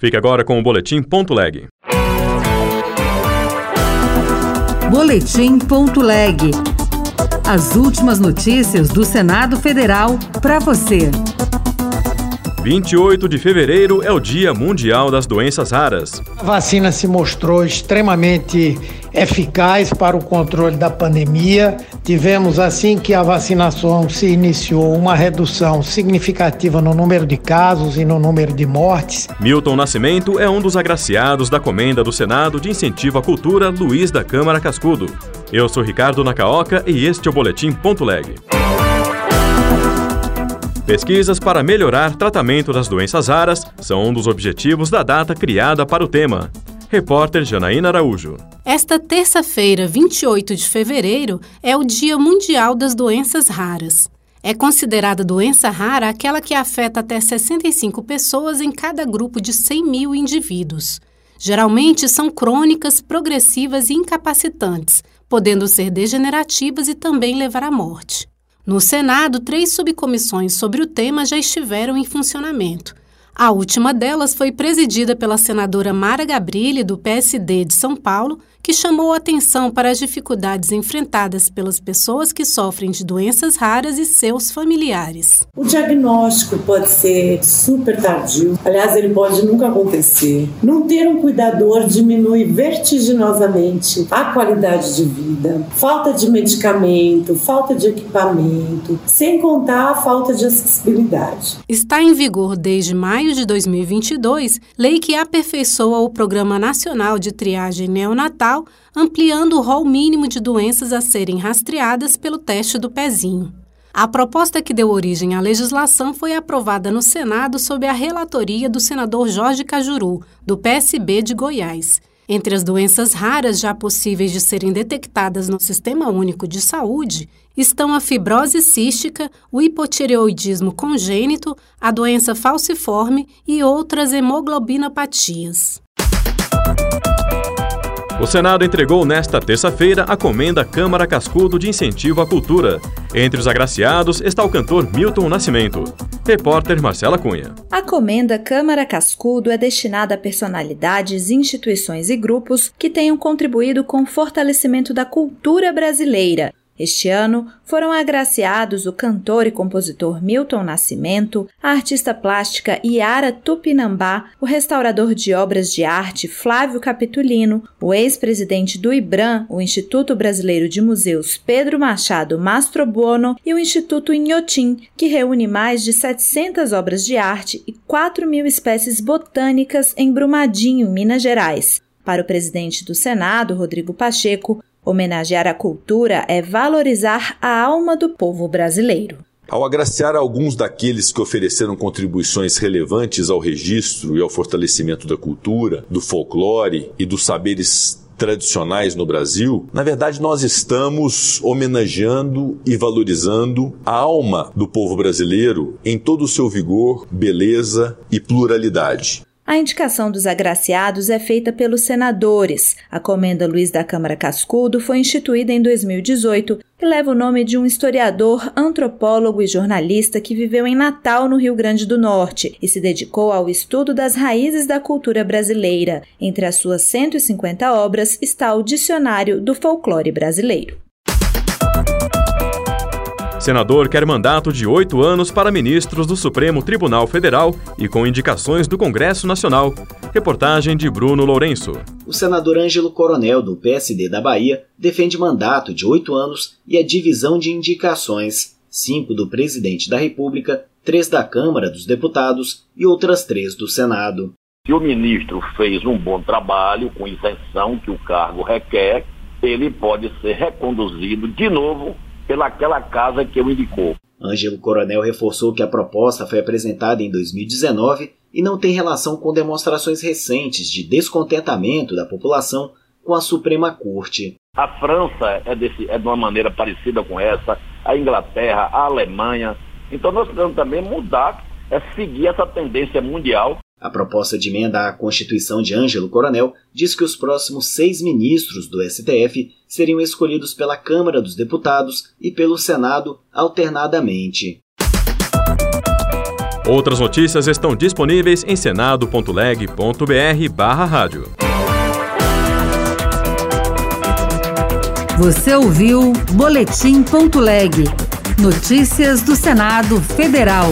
Fique agora com o Boletim Ponto Leg. Boletim Ponto Leg. As últimas notícias do Senado Federal para você. 28 de fevereiro é o Dia Mundial das Doenças Raras. A vacina se mostrou extremamente eficaz para o controle da pandemia. Tivemos, assim que a vacinação se iniciou, uma redução significativa no número de casos e no número de mortes. Milton Nascimento é um dos agraciados da Comenda do Senado de Incentivo à Cultura Luiz da Câmara Cascudo. Eu sou Ricardo Nacaoca e este é o Boletim Ponto Leg. Pesquisas para melhorar tratamento das doenças raras são um dos objetivos da data criada para o tema. Repórter Janaína Araújo. Esta terça-feira, 28 de fevereiro, é o Dia Mundial das Doenças Raras. É considerada doença rara aquela que afeta até 65 pessoas em cada grupo de 100 mil indivíduos. Geralmente são crônicas, progressivas e incapacitantes, podendo ser degenerativas e também levar à morte. No Senado, três subcomissões sobre o tema já estiveram em funcionamento. A última delas foi presidida pela senadora Mara Gabrilli, do PSD de São Paulo, que chamou atenção para as dificuldades enfrentadas pelas pessoas que sofrem de doenças raras e seus familiares. O diagnóstico pode ser super tardio, aliás, ele pode nunca acontecer. Não ter um cuidador diminui vertiginosamente a qualidade de vida. Falta de medicamento, falta de equipamento, sem contar a falta de acessibilidade. Está em vigor desde maio de 2022 lei que aperfeiçoa o Programa Nacional de Triagem Neonatal ampliando o rol mínimo de doenças a serem rastreadas pelo teste do pezinho. A proposta que deu origem à legislação foi aprovada no Senado sob a relatoria do senador Jorge Cajuru, do PSB de Goiás. Entre as doenças raras já possíveis de serem detectadas no Sistema Único de Saúde estão a fibrose cística, o hipotireoidismo congênito, a doença falciforme e outras hemoglobinopatias. O Senado entregou nesta terça-feira a comenda Câmara Cascudo de Incentivo à Cultura. Entre os agraciados está o cantor Milton Nascimento. Repórter Marcela Cunha. A comenda Câmara Cascudo é destinada a personalidades, instituições e grupos que tenham contribuído com o fortalecimento da cultura brasileira este ano foram agraciados o cantor e compositor Milton Nascimento, a artista plástica Yara Tupinambá, o restaurador de obras de arte Flávio Capitulino, o ex-presidente do IBRAM, o Instituto Brasileiro de Museus Pedro Machado Mastrobuono e o Instituto Inhotim, que reúne mais de 700 obras de arte e 4 mil espécies botânicas em Brumadinho, Minas Gerais. Para o presidente do Senado, Rodrigo Pacheco, Homenagear a cultura é valorizar a alma do povo brasileiro. Ao agraciar alguns daqueles que ofereceram contribuições relevantes ao registro e ao fortalecimento da cultura, do folclore e dos saberes tradicionais no Brasil, na verdade nós estamos homenageando e valorizando a alma do povo brasileiro em todo o seu vigor, beleza e pluralidade. A indicação dos agraciados é feita pelos senadores. A Comenda Luiz da Câmara Cascudo foi instituída em 2018 e leva o nome de um historiador, antropólogo e jornalista que viveu em Natal, no Rio Grande do Norte, e se dedicou ao estudo das raízes da cultura brasileira. Entre as suas 150 obras está o Dicionário do Folclore Brasileiro. Senador quer mandato de oito anos para ministros do Supremo Tribunal Federal e com indicações do Congresso Nacional. Reportagem de Bruno Lourenço. O senador Ângelo Coronel, do PSD da Bahia, defende mandato de oito anos e a divisão de indicações: cinco do presidente da República, três da Câmara dos Deputados e outras três do Senado. Se o ministro fez um bom trabalho com isenção que o cargo requer, ele pode ser reconduzido de novo pelaquela casa que o indicou. Ângelo Coronel reforçou que a proposta foi apresentada em 2019 e não tem relação com demonstrações recentes de descontentamento da população com a Suprema Corte. A França é, desse, é de uma maneira parecida com essa, a Inglaterra, a Alemanha. Então nós precisamos também mudar, é seguir essa tendência mundial a proposta de emenda à Constituição de Ângelo Coronel diz que os próximos seis ministros do STF seriam escolhidos pela Câmara dos Deputados e pelo Senado alternadamente. Outras notícias estão disponíveis em senado.leg.br/barra rádio. Você ouviu Boletim.leg. Notícias do Senado Federal.